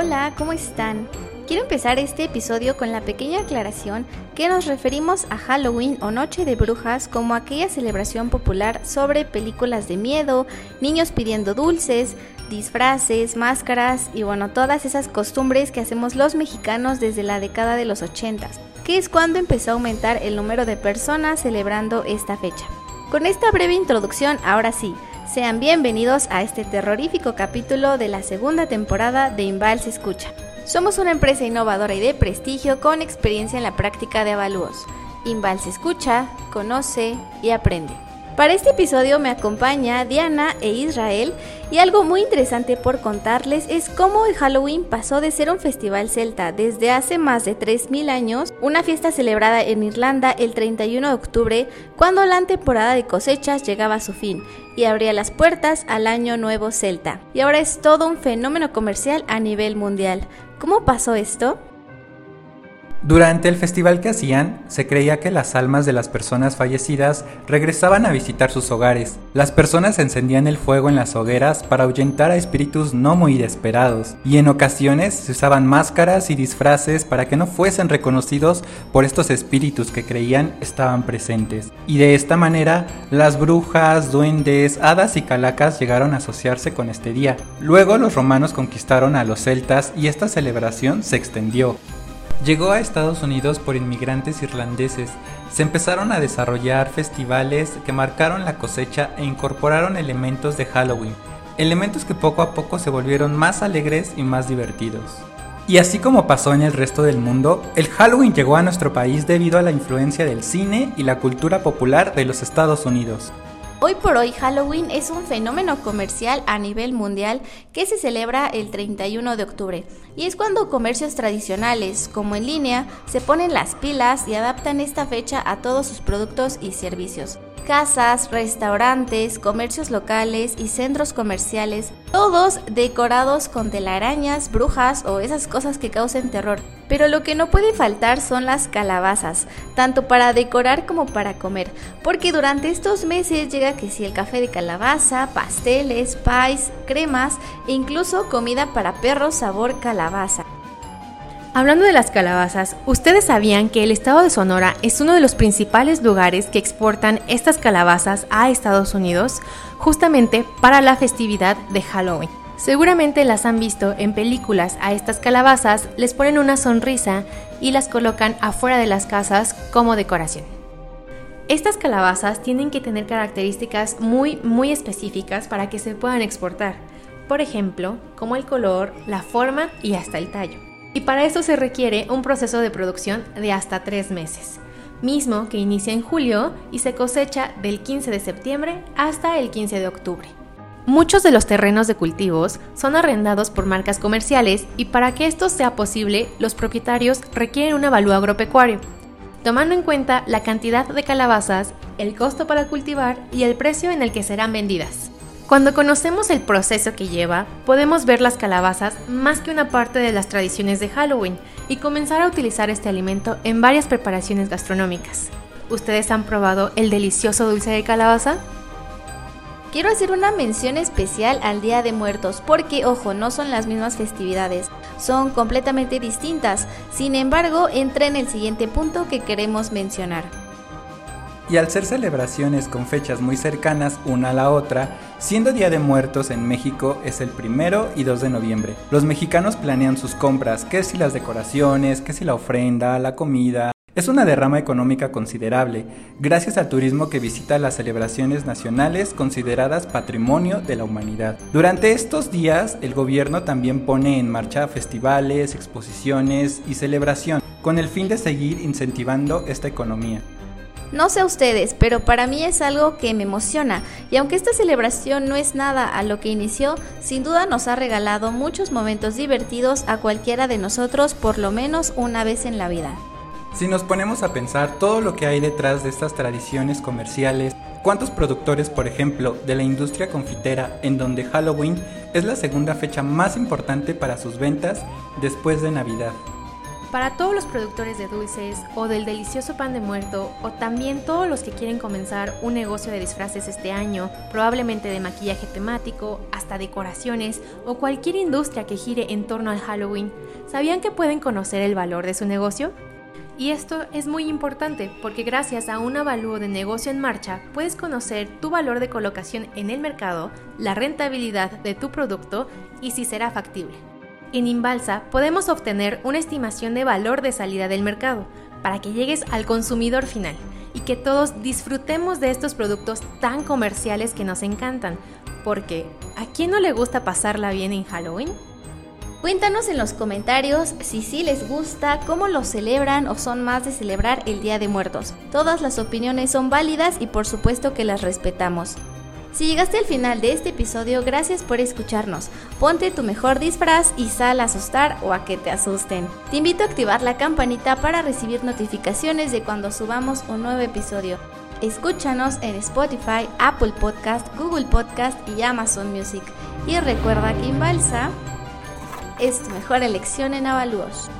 Hola, ¿cómo están? Quiero empezar este episodio con la pequeña aclaración que nos referimos a Halloween o Noche de Brujas como aquella celebración popular sobre películas de miedo, niños pidiendo dulces, disfraces, máscaras y bueno, todas esas costumbres que hacemos los mexicanos desde la década de los 80, que es cuando empezó a aumentar el número de personas celebrando esta fecha. Con esta breve introducción, ahora sí, sean bienvenidos a este terrorífico capítulo de la segunda temporada de Inval se escucha. Somos una empresa innovadora y de prestigio con experiencia en la práctica de avalúos. Inval se escucha, conoce y aprende. Para este episodio me acompaña Diana e Israel y algo muy interesante por contarles es cómo el Halloween pasó de ser un festival celta desde hace más de 3.000 años, una fiesta celebrada en Irlanda el 31 de octubre, cuando la temporada de cosechas llegaba a su fin y abría las puertas al año nuevo celta. Y ahora es todo un fenómeno comercial a nivel mundial. ¿Cómo pasó esto? Durante el festival que hacían, se creía que las almas de las personas fallecidas regresaban a visitar sus hogares. Las personas encendían el fuego en las hogueras para ahuyentar a espíritus no muy esperados, y en ocasiones se usaban máscaras y disfraces para que no fuesen reconocidos por estos espíritus que creían estaban presentes. Y de esta manera, las brujas, duendes, hadas y calacas llegaron a asociarse con este día. Luego los romanos conquistaron a los celtas y esta celebración se extendió. Llegó a Estados Unidos por inmigrantes irlandeses. Se empezaron a desarrollar festivales que marcaron la cosecha e incorporaron elementos de Halloween, elementos que poco a poco se volvieron más alegres y más divertidos. Y así como pasó en el resto del mundo, el Halloween llegó a nuestro país debido a la influencia del cine y la cultura popular de los Estados Unidos. Hoy por hoy Halloween es un fenómeno comercial a nivel mundial que se celebra el 31 de octubre y es cuando comercios tradicionales como en línea se ponen las pilas y adaptan esta fecha a todos sus productos y servicios casas, restaurantes, comercios locales y centros comerciales, todos decorados con telarañas, brujas o esas cosas que causen terror. Pero lo que no puede faltar son las calabazas, tanto para decorar como para comer, porque durante estos meses llega que si el café de calabaza, pasteles, pies, cremas e incluso comida para perros sabor calabaza. Hablando de las calabazas, ¿ustedes sabían que el estado de Sonora es uno de los principales lugares que exportan estas calabazas a Estados Unidos justamente para la festividad de Halloween? Seguramente las han visto en películas a estas calabazas, les ponen una sonrisa y las colocan afuera de las casas como decoración. Estas calabazas tienen que tener características muy muy específicas para que se puedan exportar. Por ejemplo, como el color, la forma y hasta el tallo y para eso se requiere un proceso de producción de hasta tres meses, mismo que inicia en julio y se cosecha del 15 de septiembre hasta el 15 de octubre. Muchos de los terrenos de cultivos son arrendados por marcas comerciales y para que esto sea posible, los propietarios requieren un avalúo agropecuario, tomando en cuenta la cantidad de calabazas, el costo para cultivar y el precio en el que serán vendidas. Cuando conocemos el proceso que lleva, podemos ver las calabazas más que una parte de las tradiciones de Halloween y comenzar a utilizar este alimento en varias preparaciones gastronómicas. ¿Ustedes han probado el delicioso dulce de calabaza? Quiero hacer una mención especial al Día de Muertos porque, ojo, no son las mismas festividades, son completamente distintas. Sin embargo, entra en el siguiente punto que queremos mencionar. Y al ser celebraciones con fechas muy cercanas una a la otra, siendo Día de Muertos en México es el primero y 2 de noviembre. Los mexicanos planean sus compras, que si las decoraciones, que si la ofrenda, la comida. Es una derrama económica considerable, gracias al turismo que visita las celebraciones nacionales consideradas patrimonio de la humanidad. Durante estos días, el gobierno también pone en marcha festivales, exposiciones y celebración, con el fin de seguir incentivando esta economía. No sé ustedes, pero para mí es algo que me emociona y aunque esta celebración no es nada a lo que inició, sin duda nos ha regalado muchos momentos divertidos a cualquiera de nosotros por lo menos una vez en la vida. Si nos ponemos a pensar todo lo que hay detrás de estas tradiciones comerciales, ¿cuántos productores, por ejemplo, de la industria confitera en donde Halloween es la segunda fecha más importante para sus ventas después de Navidad? Para todos los productores de dulces o del delicioso pan de muerto o también todos los que quieren comenzar un negocio de disfraces este año, probablemente de maquillaje temático, hasta decoraciones o cualquier industria que gire en torno al Halloween, ¿sabían que pueden conocer el valor de su negocio? Y esto es muy importante porque gracias a un avalúo de negocio en marcha puedes conocer tu valor de colocación en el mercado, la rentabilidad de tu producto y si será factible. En Inbalsa podemos obtener una estimación de valor de salida del mercado para que llegues al consumidor final y que todos disfrutemos de estos productos tan comerciales que nos encantan. Porque, ¿a quién no le gusta pasarla bien en Halloween? Cuéntanos en los comentarios si sí les gusta, cómo lo celebran o son más de celebrar el Día de Muertos. Todas las opiniones son válidas y por supuesto que las respetamos. Si llegaste al final de este episodio, gracias por escucharnos. Ponte tu mejor disfraz y sal a asustar o a que te asusten. Te invito a activar la campanita para recibir notificaciones de cuando subamos un nuevo episodio. Escúchanos en Spotify, Apple Podcast, Google Podcast y Amazon Music. Y recuerda que Balsa es tu mejor elección en avalúos.